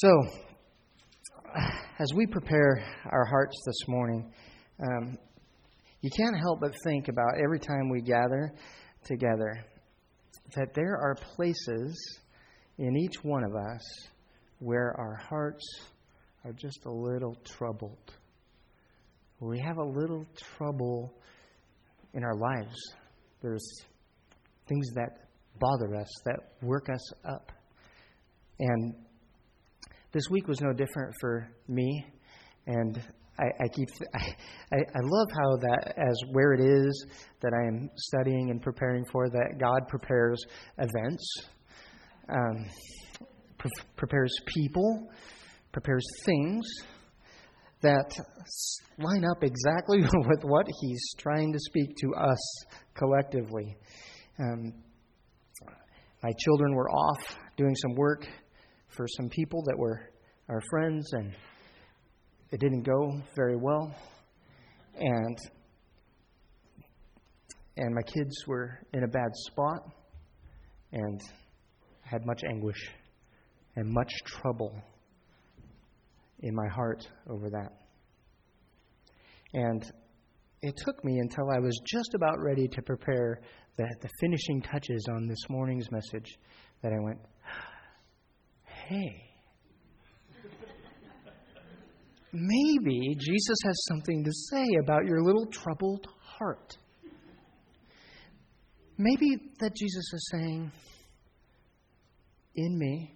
So, as we prepare our hearts this morning, um, you can't help but think about every time we gather together that there are places in each one of us where our hearts are just a little troubled. We have a little trouble in our lives. There's things that bother us, that work us up. And this week was no different for me. And I, I keep I, I love how that as where it is that I am studying and preparing for that God prepares events, um, pre- prepares people, prepares things that line up exactly with what He's trying to speak to us collectively. Um, my children were off doing some work for some people that were our friends, and it didn't go very well. And and my kids were in a bad spot and had much anguish and much trouble in my heart over that. And it took me until I was just about ready to prepare the, the finishing touches on this morning's message that I went, hey, maybe Jesus has something to say about your little troubled heart. Maybe that Jesus is saying, In me,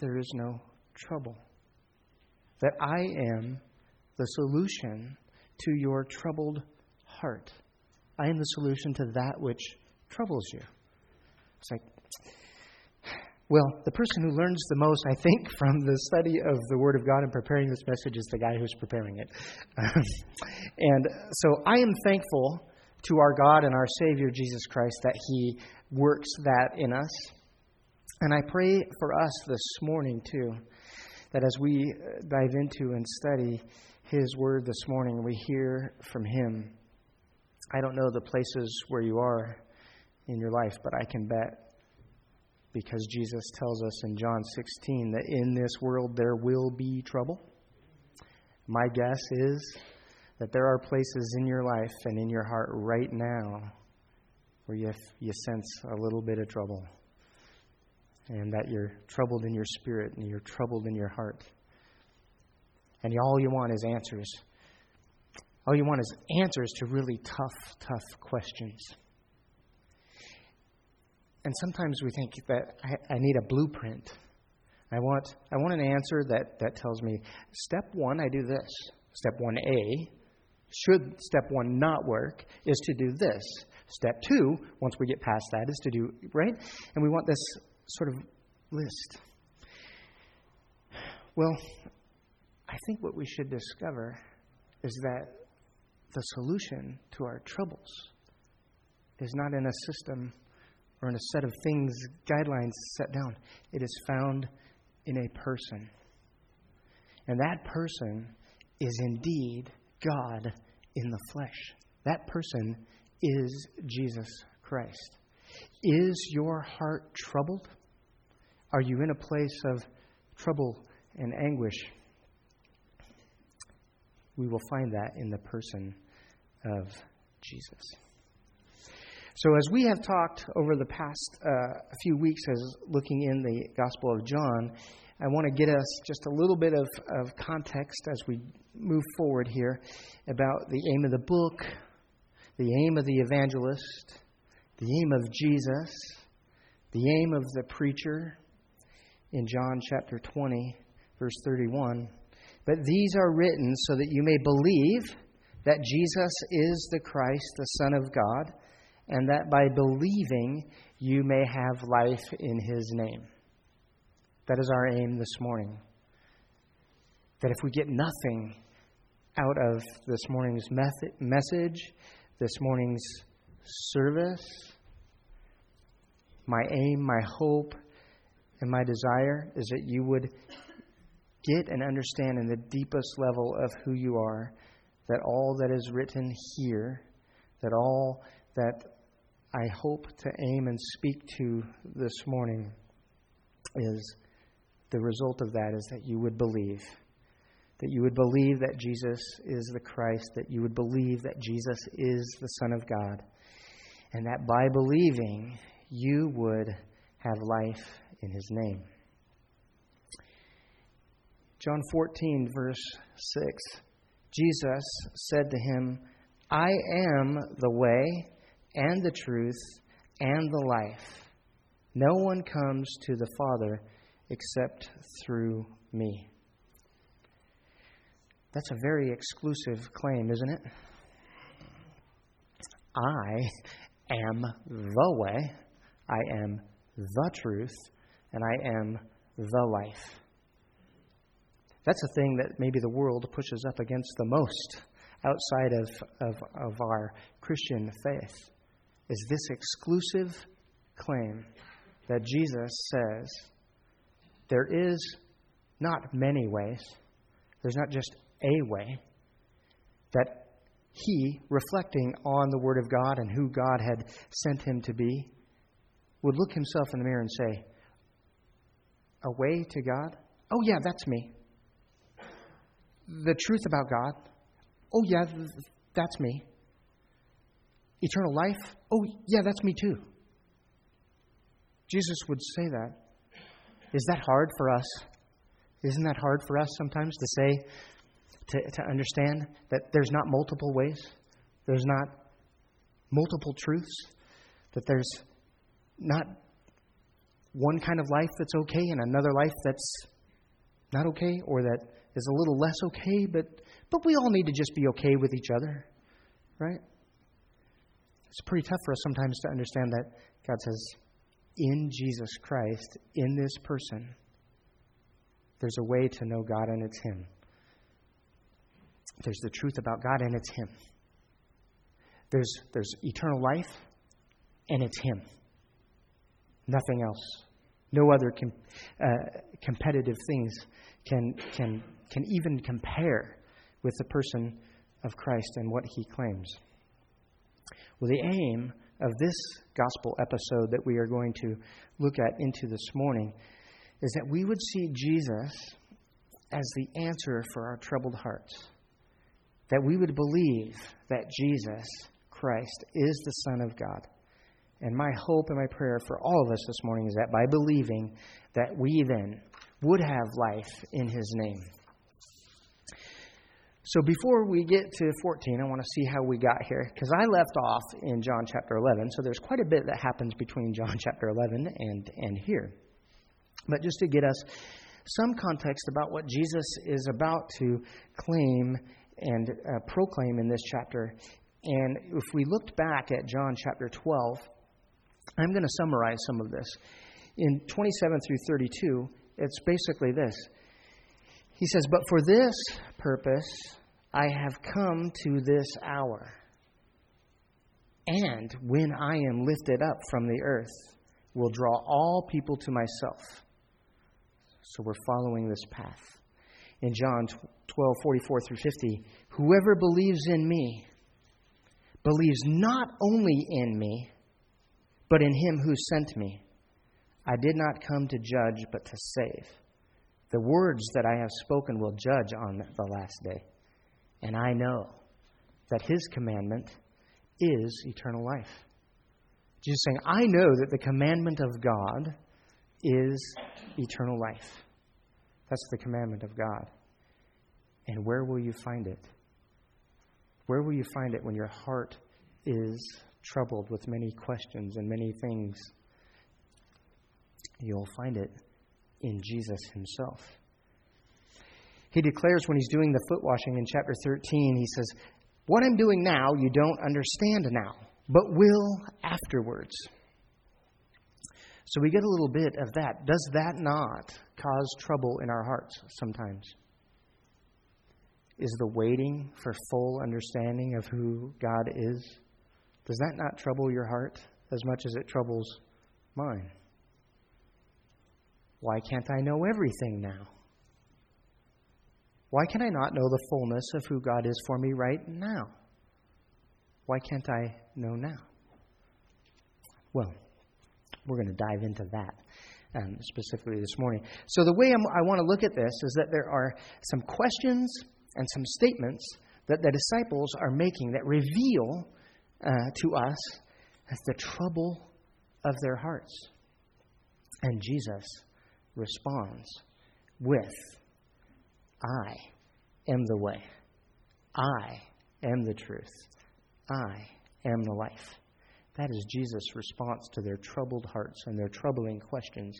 there is no trouble. That I am the solution to your troubled heart. I am the solution to that which troubles you. It's like, well, the person who learns the most, I think, from the study of the Word of God and preparing this message is the guy who's preparing it. Um, and so I am thankful to our God and our Savior, Jesus Christ, that He works that in us. And I pray for us this morning, too, that as we uh, dive into and study His Word this morning, we hear from Him. I don't know the places where you are in your life, but I can bet because Jesus tells us in John 16 that in this world there will be trouble. My guess is that there are places in your life and in your heart right now where you, you sense a little bit of trouble. And that you're troubled in your spirit and you're troubled in your heart. And all you want is answers. All you want is answers to really tough, tough questions. And sometimes we think that I, I need a blueprint. I want, I want an answer that, that tells me step one, I do this. Step 1A, should step one not work, is to do this. Step two, once we get past that, is to do, right? And we want this sort of list. Well, I think what we should discover is that the solution to our troubles is not in a system or in a set of things, guidelines set down. It is found in a person. And that person is indeed God in the flesh. That person is Jesus Christ. Is your heart troubled? Are you in a place of trouble and anguish? We will find that in the person of Jesus. So, as we have talked over the past uh, few weeks, as looking in the Gospel of John, I want to get us just a little bit of, of context as we move forward here about the aim of the book, the aim of the evangelist, the aim of Jesus, the aim of the preacher in John chapter 20, verse 31. But these are written so that you may believe that Jesus is the Christ, the Son of God and that by believing you may have life in his name. That is our aim this morning. That if we get nothing out of this morning's method, message, this morning's service, my aim, my hope, and my desire is that you would get and understand in the deepest level of who you are that all that is written here, that all that I hope to aim and speak to this morning is the result of that is that you would believe. That you would believe that Jesus is the Christ, that you would believe that Jesus is the Son of God, and that by believing, you would have life in His name. John 14, verse 6 Jesus said to him, I am the way and the truth and the life. No one comes to the Father except through me. That's a very exclusive claim, isn't it? I am the way, I am the truth, and I am the life. That's a thing that maybe the world pushes up against the most outside of, of, of our Christian faith is this exclusive claim that Jesus says there is not many ways, there's not just a way, that he, reflecting on the Word of God and who God had sent him to be, would look himself in the mirror and say, A way to God? Oh, yeah, that's me. The truth about God? Oh, yeah, that's me. Eternal life? Oh, yeah, that's me too. Jesus would say that. Is that hard for us? Isn't that hard for us sometimes to say, to, to understand that there's not multiple ways? There's not multiple truths? That there's not one kind of life that's okay and another life that's not okay or that is a little less okay, but, but we all need to just be okay with each other, right? It's pretty tough for us sometimes to understand that God says, in Jesus Christ, in this person, there's a way to know God, and it's Him. There's the truth about God, and it's Him. There's, there's eternal life, and it's Him. Nothing else. No other com- uh, competitive things can, can, can even compare with the person of Christ and what He claims. Well, the aim of this gospel episode that we are going to look at into this morning is that we would see Jesus as the answer for our troubled hearts. That we would believe that Jesus Christ is the Son of God. And my hope and my prayer for all of us this morning is that by believing that we then would have life in his name. So before we get to 14, I want to see how we got here because I left off in John chapter 11. So there's quite a bit that happens between John chapter 11 and, and here. But just to get us some context about what Jesus is about to claim and uh, proclaim in this chapter. And if we looked back at John chapter 12, I'm going to summarize some of this. In 27 through 32, it's basically this he says, But for this purpose I have come to this hour. And when I am lifted up from the earth, will draw all people to myself. So we're following this path. In John 12, 44 through 50, whoever believes in me believes not only in me, but in him who sent me. I did not come to judge, but to save. The words that I have spoken will judge on the last day. And I know that his commandment is eternal life. Jesus saying, I know that the commandment of God is eternal life. That's the commandment of God. And where will you find it? Where will you find it when your heart is troubled with many questions and many things? You'll find it in Jesus Himself. He declares when he's doing the foot washing in chapter 13, he says, What I'm doing now, you don't understand now, but will afterwards. So we get a little bit of that. Does that not cause trouble in our hearts sometimes? Is the waiting for full understanding of who God is, does that not trouble your heart as much as it troubles mine? Why can't I know everything now? Why can I not know the fullness of who God is for me right now? Why can't I know now? Well, we're going to dive into that um, specifically this morning. So, the way I'm, i want to look at this is that there are some questions and some statements that the disciples are making that reveal uh, to us the trouble of their hearts. And Jesus responds with, I am the way. I am the truth. I am the life. That is Jesus' response to their troubled hearts and their troubling questions.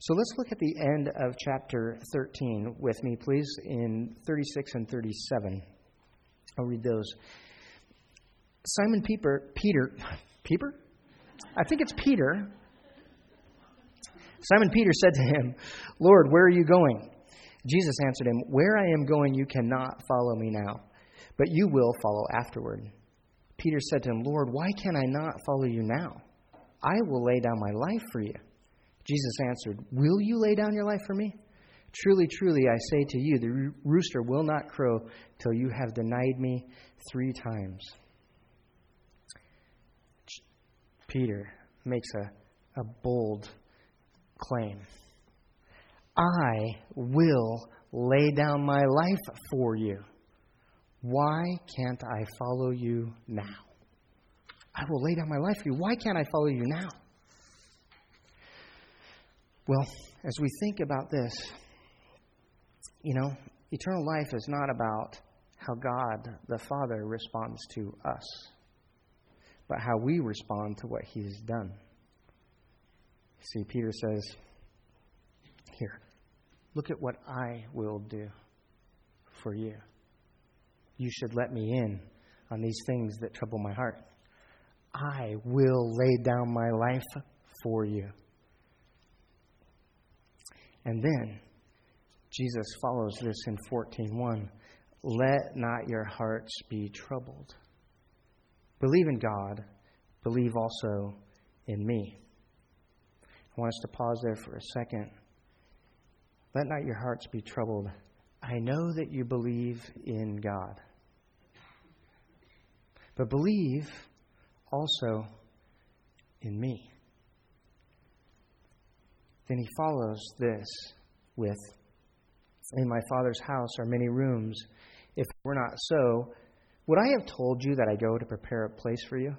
So let's look at the end of chapter 13 with me, please, in 36 and 37. I'll read those. Simon Peter, Peter, Peter? I think it's Peter. Simon Peter said to him, Lord, where are you going? Jesus answered him, Where I am going, you cannot follow me now, but you will follow afterward. Peter said to him, Lord, why can I not follow you now? I will lay down my life for you. Jesus answered, Will you lay down your life for me? Truly, truly, I say to you, the rooster will not crow till you have denied me three times. Peter makes a, a bold claim I will lay down my life for you. Why can't I follow you now? I will lay down my life for you. Why can't I follow you now? Well, as we think about this, you know, eternal life is not about how God the Father responds to us, but how we respond to what He's done. See, Peter says, Here, look at what I will do for you. You should let me in on these things that trouble my heart. I will lay down my life for you. And then Jesus follows this in 14:1. Let not your hearts be troubled. Believe in God, believe also in me. I want us to pause there for a second. Let not your hearts be troubled. I know that you believe in God. But believe also in me. Then he follows this with In my Father's house are many rooms. If it were not so, would I have told you that I go to prepare a place for you?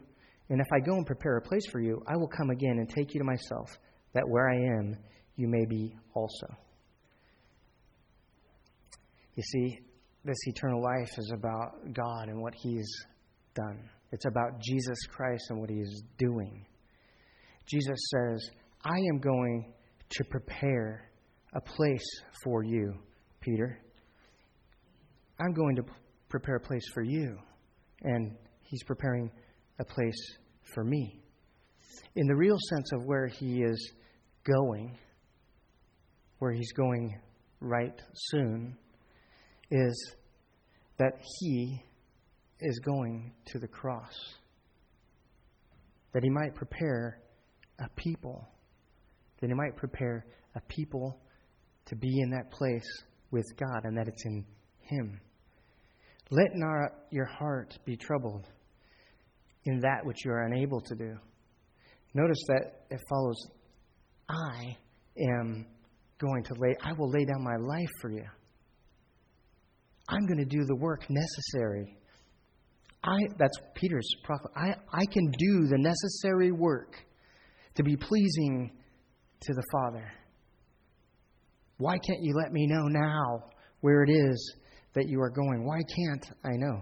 And if I go and prepare a place for you, I will come again and take you to myself, that where I am, you may be also. You see, this eternal life is about God and what He's done. It's about Jesus Christ and what He is doing. Jesus says, I am going to prepare a place for you, Peter. I'm going to prepare a place for you. And He's preparing a place for me. In the real sense of where He is going, where He's going right soon, is that He is going to the cross. That He might prepare a people. That He might prepare a people to be in that place with God and that it's in Him. Let not your heart be troubled in that which you are unable to do. Notice that it follows I am going to lay, I will lay down my life for you. I'm going to do the work necessary. I, that's Peter's prophet. I, I can do the necessary work to be pleasing to the Father. Why can't you let me know now where it is that you are going? Why can't I know?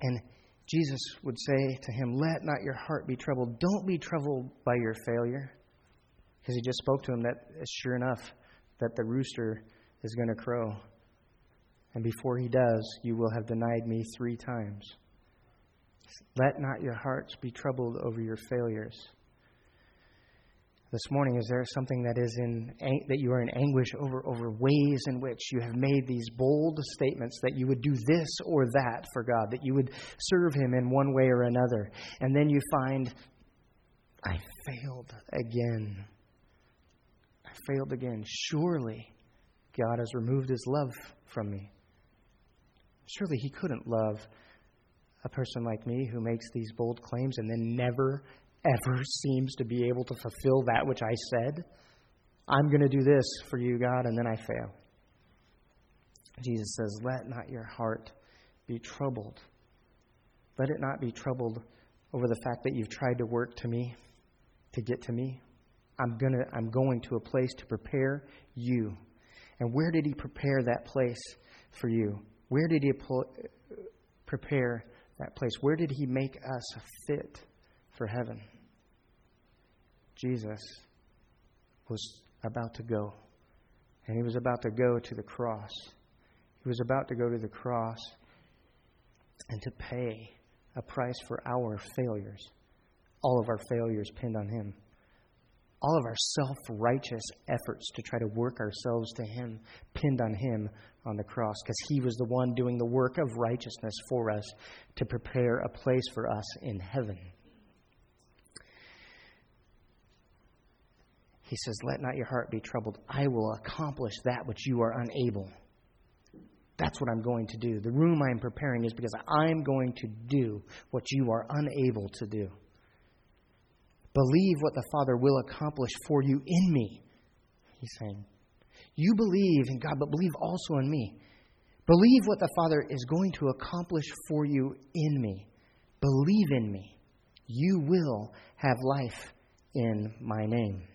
And Jesus would say to him, Let not your heart be troubled. Don't be troubled by your failure. Because he just spoke to him that sure enough that the rooster is going to crow. And before he does, you will have denied me three times. Let not your hearts be troubled over your failures. This morning, is there something that is in that you are in anguish over over ways in which you have made these bold statements that you would do this or that for God, that you would serve Him in one way or another, and then you find, I failed again. I failed again. Surely, God has removed His love from me. Surely He couldn't love a person like me who makes these bold claims and then never ever seems to be able to fulfill that which I said. I'm going to do this for you, God, and then I fail. Jesus says, Let not your heart be troubled. Let it not be troubled over the fact that you've tried to work to me, to get to me. I'm, gonna, I'm going to a place to prepare you. And where did he prepare that place for you? Where did he prepare that place? Where did he make us fit for heaven? Jesus was about to go. And he was about to go to the cross. He was about to go to the cross and to pay a price for our failures. All of our failures pinned on him. All of our self righteous efforts to try to work ourselves to him pinned on him on the cross because he was the one doing the work of righteousness for us to prepare a place for us in heaven. He says, Let not your heart be troubled. I will accomplish that which you are unable. That's what I'm going to do. The room I'm preparing is because I'm going to do what you are unable to do. Believe what the Father will accomplish for you in me. He's saying, You believe in God, but believe also in me. Believe what the Father is going to accomplish for you in me. Believe in me. You will have life in my name.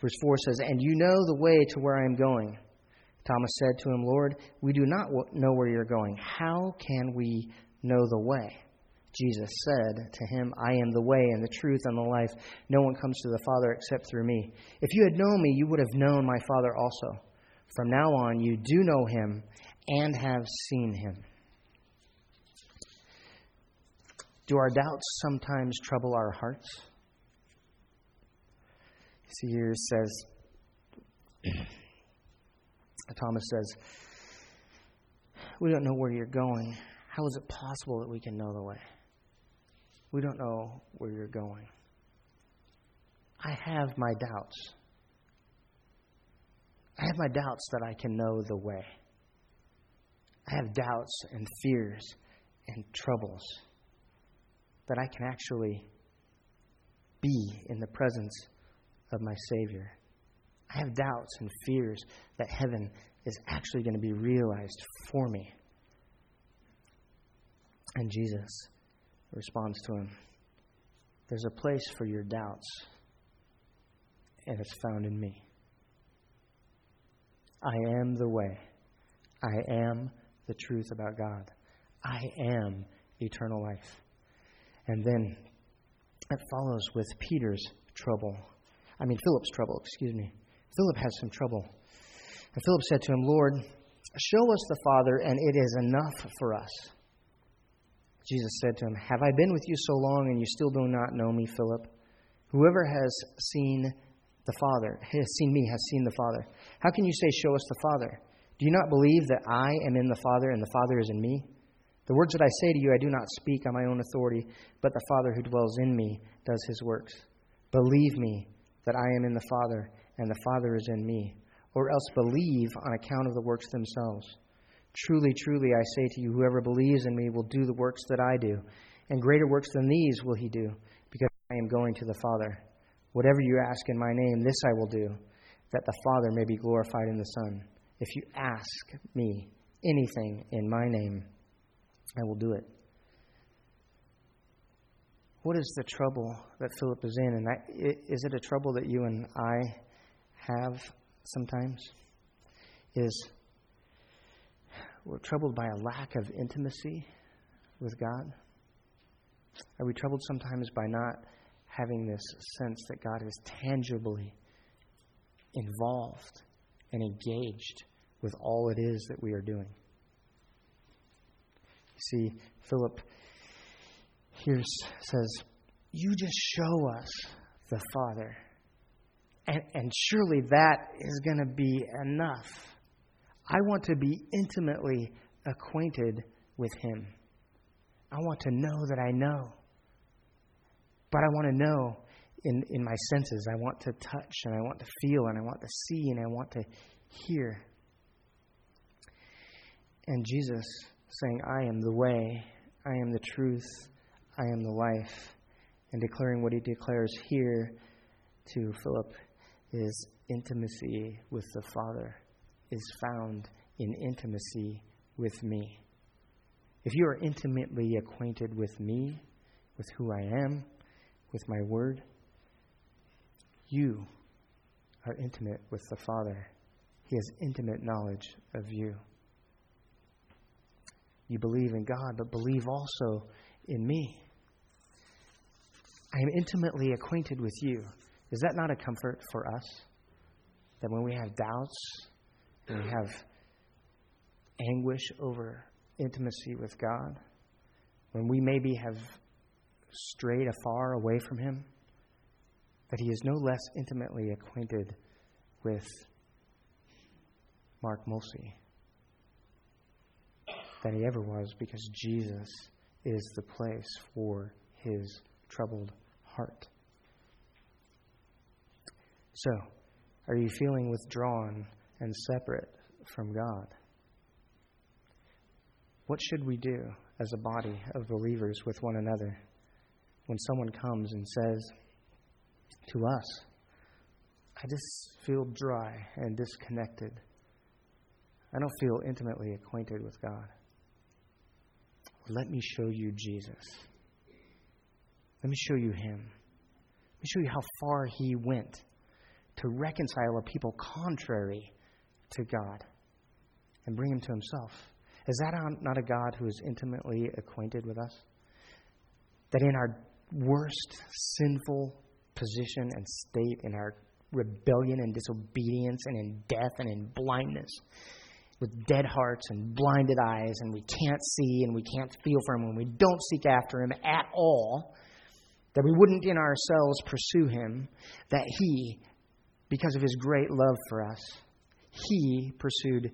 Verse 4 says, And you know the way to where I am going. Thomas said to him, Lord, we do not know where you're going. How can we know the way? Jesus said to him, I am the way and the truth and the life. No one comes to the Father except through me. If you had known me, you would have known my Father also. From now on, you do know him and have seen him. Do our doubts sometimes trouble our hearts? See, here says, Thomas says, We don't know where you're going. How is it possible that we can know the way? We don't know where you're going. I have my doubts. I have my doubts that I can know the way. I have doubts and fears and troubles that I can actually be in the presence of my Savior. I have doubts and fears that heaven is actually going to be realized for me. And Jesus responds to him There's a place for your doubts, and it's found in me. I am the way. I am the truth about God. I am eternal life. And then it follows with Peter's trouble. I mean, Philip's trouble, excuse me. Philip has some trouble. And Philip said to him, Lord, show us the Father, and it is enough for us. Jesus said to him, Have I been with you so long, and you still do not know me, Philip? Whoever has seen the Father, has seen me, has seen the Father. How can you say, Show us the Father? Do you not believe that I am in the Father, and the Father is in me? The words that I say to you, I do not speak on my own authority, but the Father who dwells in me does his works. Believe me that I am in the Father and the Father is in me, or else believe on account of the works themselves. Truly, truly, I say to you, whoever believes in me will do the works that I do, and greater works than these will he do, because I am going to the Father. Whatever you ask in my name, this I will do, that the Father may be glorified in the Son. If you ask me anything in my name, I will do it. What is the trouble that Philip is in? And I, is it a trouble that you and I have sometimes is we're troubled by a lack of intimacy with God. Are we troubled sometimes by not having this sense that God is tangibly involved and engaged with all it is that we are doing? You see, Philip here says, You just show us the Father and, and surely that is going to be enough. I want to be intimately acquainted with Him. I want to know that I know. But I want to know in, in my senses. I want to touch and I want to feel and I want to see and I want to hear. And Jesus saying, I am the way, I am the truth, I am the life. And declaring what he declares here to Philip is intimacy with the Father is found in intimacy with me. If you are intimately acquainted with me, with who I am, with my word, you are intimate with the Father. He has intimate knowledge of you. You believe in God, but believe also in me. I am intimately acquainted with you. Is that not a comfort for us? That when we have doubts, we have anguish over intimacy with God, when we maybe have strayed afar away from Him, that He is no less intimately acquainted with Mark Mulsey than he ever was because Jesus is the place for his troubled heart. So, are you feeling withdrawn and separate from God? What should we do as a body of believers with one another when someone comes and says to us, I just feel dry and disconnected? I don't feel intimately acquainted with God. Let me show you Jesus. Let me show you Him. Let me show you how far He went to reconcile a people contrary to God and bring Him to Himself. Is that not a God who is intimately acquainted with us? That in our worst sinful position and state, in our rebellion and disobedience, and in death and in blindness, with dead hearts and blinded eyes, and we can't see and we can't feel for Him, when we don't seek after Him at all, that we wouldn't in ourselves pursue Him, that He, because of His great love for us, He pursued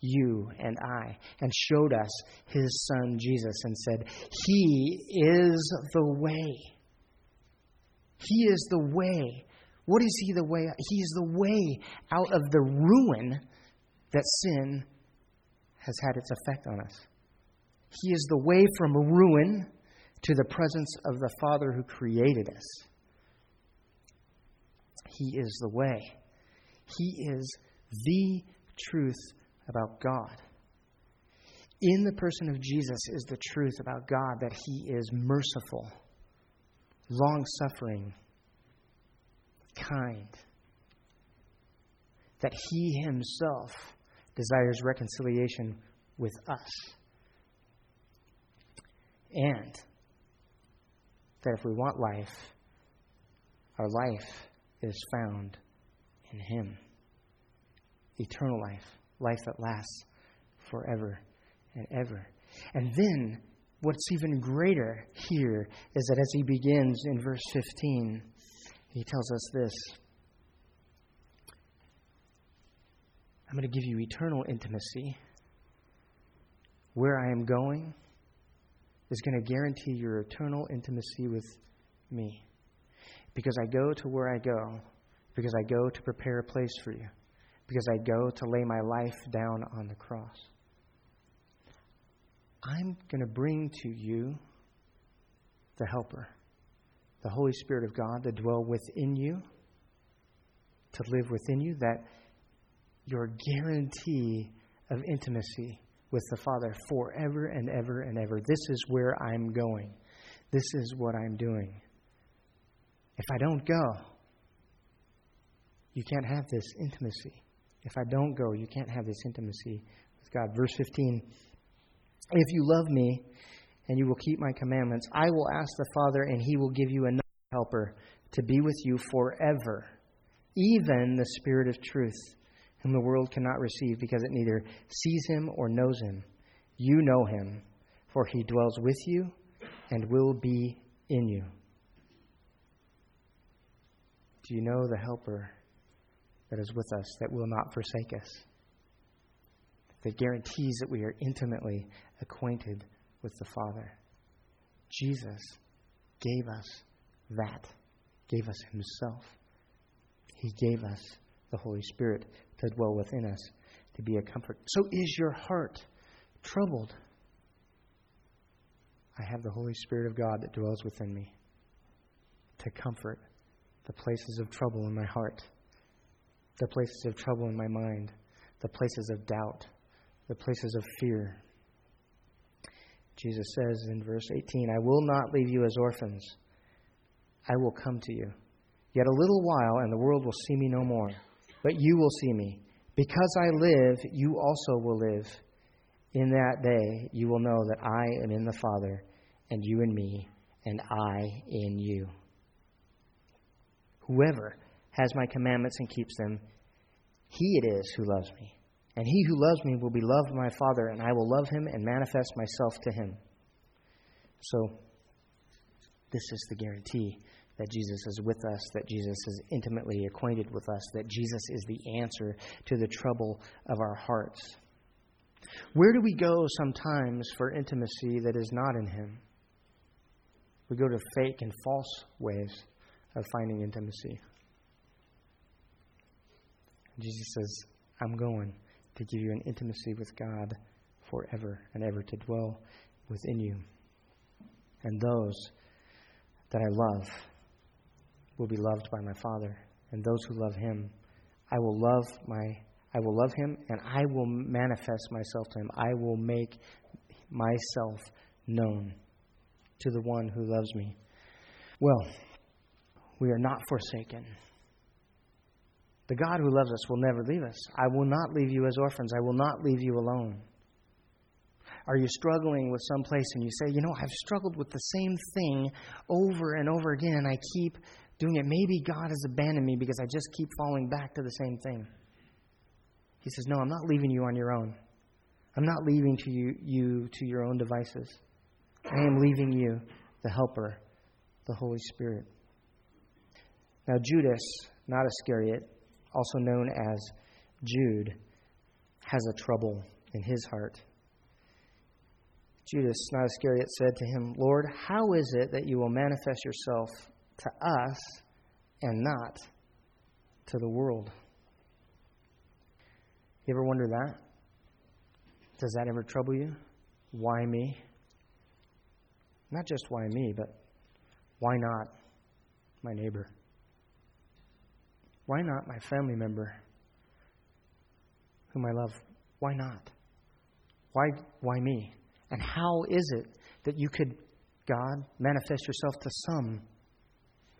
you and I and showed us His Son Jesus and said, He is the way. He is the way. What is He the way? He is the way out of the ruin that sin has had its effect on us. He is the way from ruin to the presence of the Father who created us. He is the way. He is the truth about God. In the person of Jesus is the truth about God that He is merciful, long suffering, kind, that He Himself desires reconciliation with us. And that if we want life, our life is found in Him. Eternal life, life that lasts forever and ever. And then, what's even greater here is that as he begins in verse 15, he tells us this I'm going to give you eternal intimacy. Where I am going is going to guarantee your eternal intimacy with me. Because I go to where I go, because I go to prepare a place for you, because I go to lay my life down on the cross. I'm going to bring to you the Helper, the Holy Spirit of God to dwell within you, to live within you, that your guarantee of intimacy with the Father forever and ever and ever. This is where I'm going. This is what I'm doing. If I don't go, you can't have this intimacy. If I don't go, you can't have this intimacy with God. Verse 15 If you love me and you will keep my commandments, I will ask the Father, and he will give you another helper to be with you forever, even the Spirit of truth whom the world cannot receive because it neither sees him or knows him. You know him, for he dwells with you and will be in you. Do you know the Helper that is with us, that will not forsake us? That guarantees that we are intimately acquainted with the Father. Jesus gave us that, gave us Himself. He gave us the Holy Spirit to dwell within us, to be a comfort. So is your heart troubled? I have the Holy Spirit of God that dwells within me. to comfort the places of trouble in my heart, the places of trouble in my mind, the places of doubt, the places of fear. Jesus says in verse 18, I will not leave you as orphans. I will come to you. Yet a little while, and the world will see me no more. But you will see me. Because I live, you also will live. In that day, you will know that I am in the Father, and you in me, and I in you. Whoever has my commandments and keeps them, he it is who loves me. And he who loves me will be loved by my Father, and I will love him and manifest myself to him. So, this is the guarantee that Jesus is with us, that Jesus is intimately acquainted with us, that Jesus is the answer to the trouble of our hearts. Where do we go sometimes for intimacy that is not in Him? We go to fake and false ways of finding intimacy. Jesus says, I'm going to give you an intimacy with God forever and ever to dwell within you. And those that I love will be loved by my Father, and those who love him, I will love my I will love him and I will manifest myself to him. I will make myself known to the one who loves me. Well, we are not forsaken. The God who loves us will never leave us. I will not leave you as orphans. I will not leave you alone. Are you struggling with some place and you say, you know, I've struggled with the same thing over and over again and I keep doing it. Maybe God has abandoned me because I just keep falling back to the same thing. He says, No, I'm not leaving you on your own. I'm not leaving to you, you to your own devices. I am leaving you the helper, the Holy Spirit. Now, Judas, not Iscariot, also known as Jude, has a trouble in his heart. Judas, not Iscariot, said to him, Lord, how is it that you will manifest yourself to us and not to the world. You ever wonder that? Does that ever trouble you? Why me? Not just why me, but why not my neighbor? Why not my family member whom I love? Why not? Why, why me? And how is it that you could, God, manifest yourself to some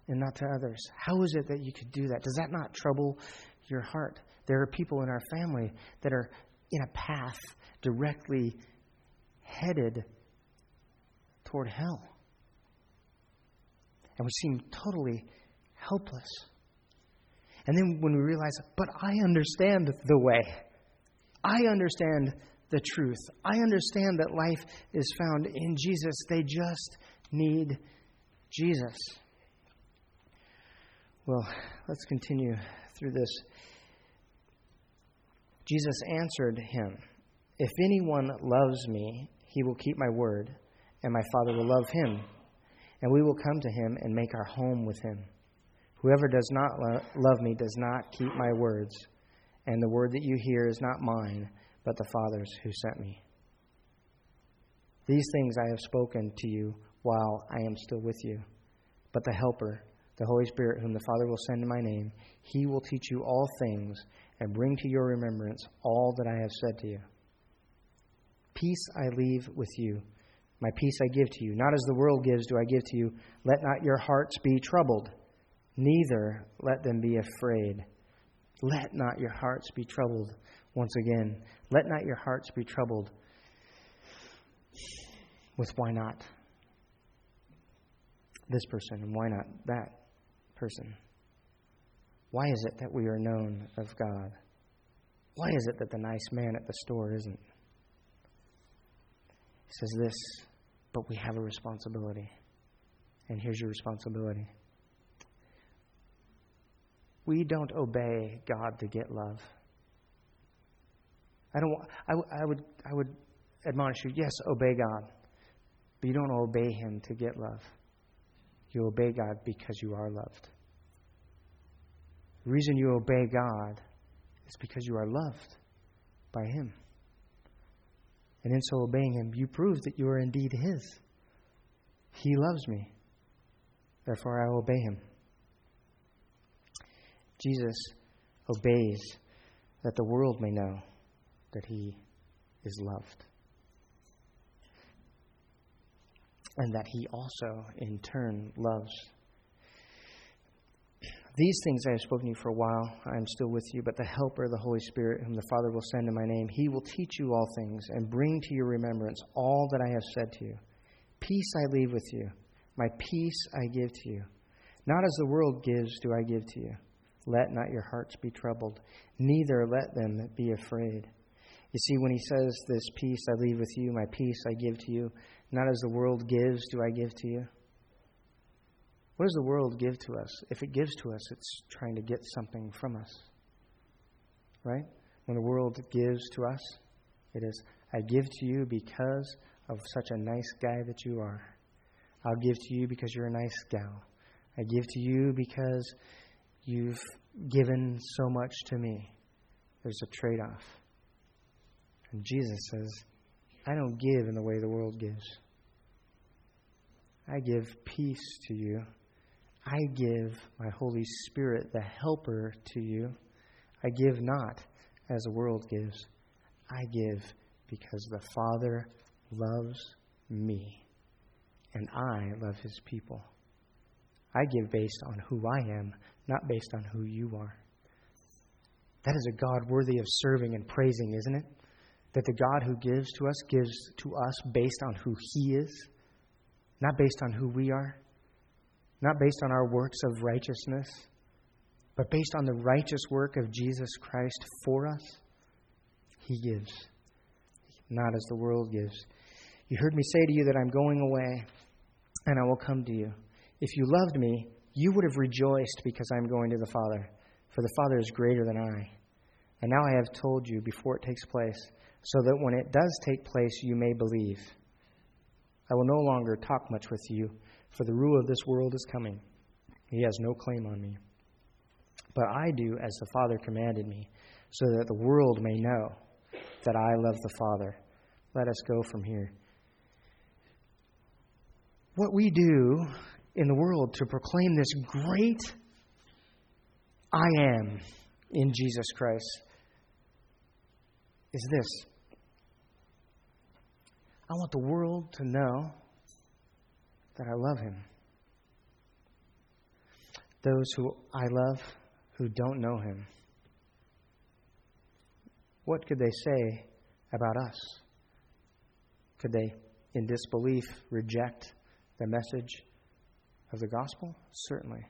and not to others? How is it that you could do that? Does that not trouble your heart? There are people in our family that are in a path directly headed toward hell. And we seem totally helpless. And then when we realize, but I understand the way, I understand the truth, I understand that life is found in Jesus, they just need Jesus. Well, let's continue through this. Jesus answered him, If anyone loves me, he will keep my word, and my Father will love him, and we will come to him and make our home with him. Whoever does not lo- love me does not keep my words, and the word that you hear is not mine, but the Father's who sent me. These things I have spoken to you while I am still with you. But the Helper, the Holy Spirit, whom the Father will send in my name, he will teach you all things and bring to your remembrance all that I have said to you. Peace I leave with you. My peace I give to you. Not as the world gives, do I give to you. Let not your hearts be troubled, neither let them be afraid. Let not your hearts be troubled. Once again, let not your hearts be troubled. With why not this person and why not that person? Why is it that we are known of God? Why is it that the nice man at the store isn't? He says this, but we have a responsibility. And here's your responsibility. We don't obey God to get love. I don't. I, I would. I would admonish you. Yes, obey God, but you don't obey Him to get love. You obey God because you are loved. The reason you obey God is because you are loved by Him. And in so obeying Him, you prove that you are indeed His. He loves me. Therefore, I obey him. Jesus obeys that the world may know that he is loved. And that he also, in turn, loves. These things I have spoken to you for a while. I am still with you, but the Helper, the Holy Spirit, whom the Father will send in my name, he will teach you all things and bring to your remembrance all that I have said to you. Peace I leave with you, my peace I give to you. Not as the world gives, do I give to you. Let not your hearts be troubled, neither let them be afraid. You see, when he says, This peace I leave with you, my peace I give to you, not as the world gives, do I give to you. What does the world give to us? If it gives to us, it's trying to get something from us. Right? When the world gives to us, it is, I give to you because of such a nice guy that you are. I'll give to you because you're a nice gal. I give to you because you've given so much to me. There's a trade off. And Jesus says, I don't give in the way the world gives. I give peace to you. I give my Holy Spirit, the Helper, to you. I give not as the world gives. I give because the Father loves me, and I love his people. I give based on who I am, not based on who you are. That is a God worthy of serving and praising, isn't it? That the God who gives to us gives to us based on who He is, not based on who we are, not based on our works of righteousness, but based on the righteous work of Jesus Christ for us. He gives, not as the world gives. You heard me say to you that I'm going away, and I will come to you. If you loved me, you would have rejoiced because I am going to the Father, for the Father is greater than I. And now I have told you before it takes place, so that when it does take place, you may believe. I will no longer talk much with you, for the rule of this world is coming. He has no claim on me. But I do as the Father commanded me, so that the world may know that I love the Father. Let us go from here. What we do in the world to proclaim this great I am in Jesus Christ is this I want the world to know that I love Him. Those who I love who don't know Him, what could they say about us? Could they, in disbelief, reject the message of the gospel? Certainly.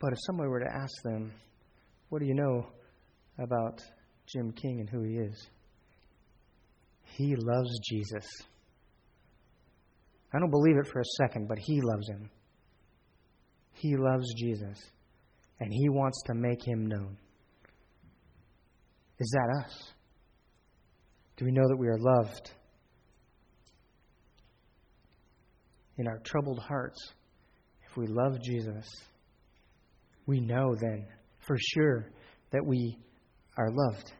But if somebody were to ask them, What do you know about Jim King and who he is? He loves Jesus. I don't believe it for a second, but he loves him. He loves Jesus, and he wants to make him known. Is that us? Do we know that we are loved? In our troubled hearts, if we love Jesus, we know then for sure that we are loved.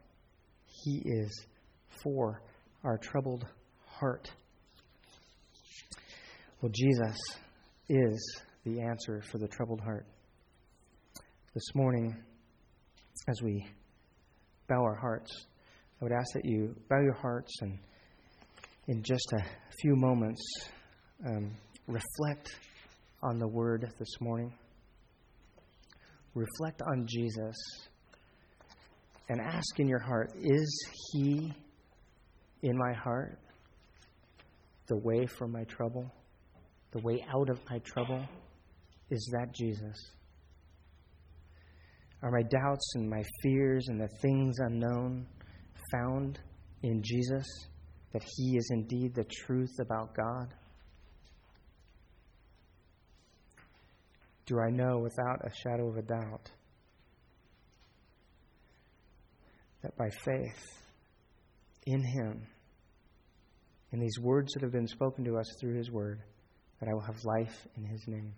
He is for our troubled heart. Well, Jesus is the answer for the troubled heart. This morning, as we bow our hearts, I would ask that you bow your hearts and in just a few moments, um, reflect on the word this morning. Reflect on Jesus and ask in your heart is he in my heart the way from my trouble? The way out of my trouble? Is that Jesus? Are my doubts and my fears and the things unknown found in Jesus? That he is indeed the truth about God? Do I know without a shadow of a doubt that by faith in Him, in these words that have been spoken to us through His Word, that I will have life in His name.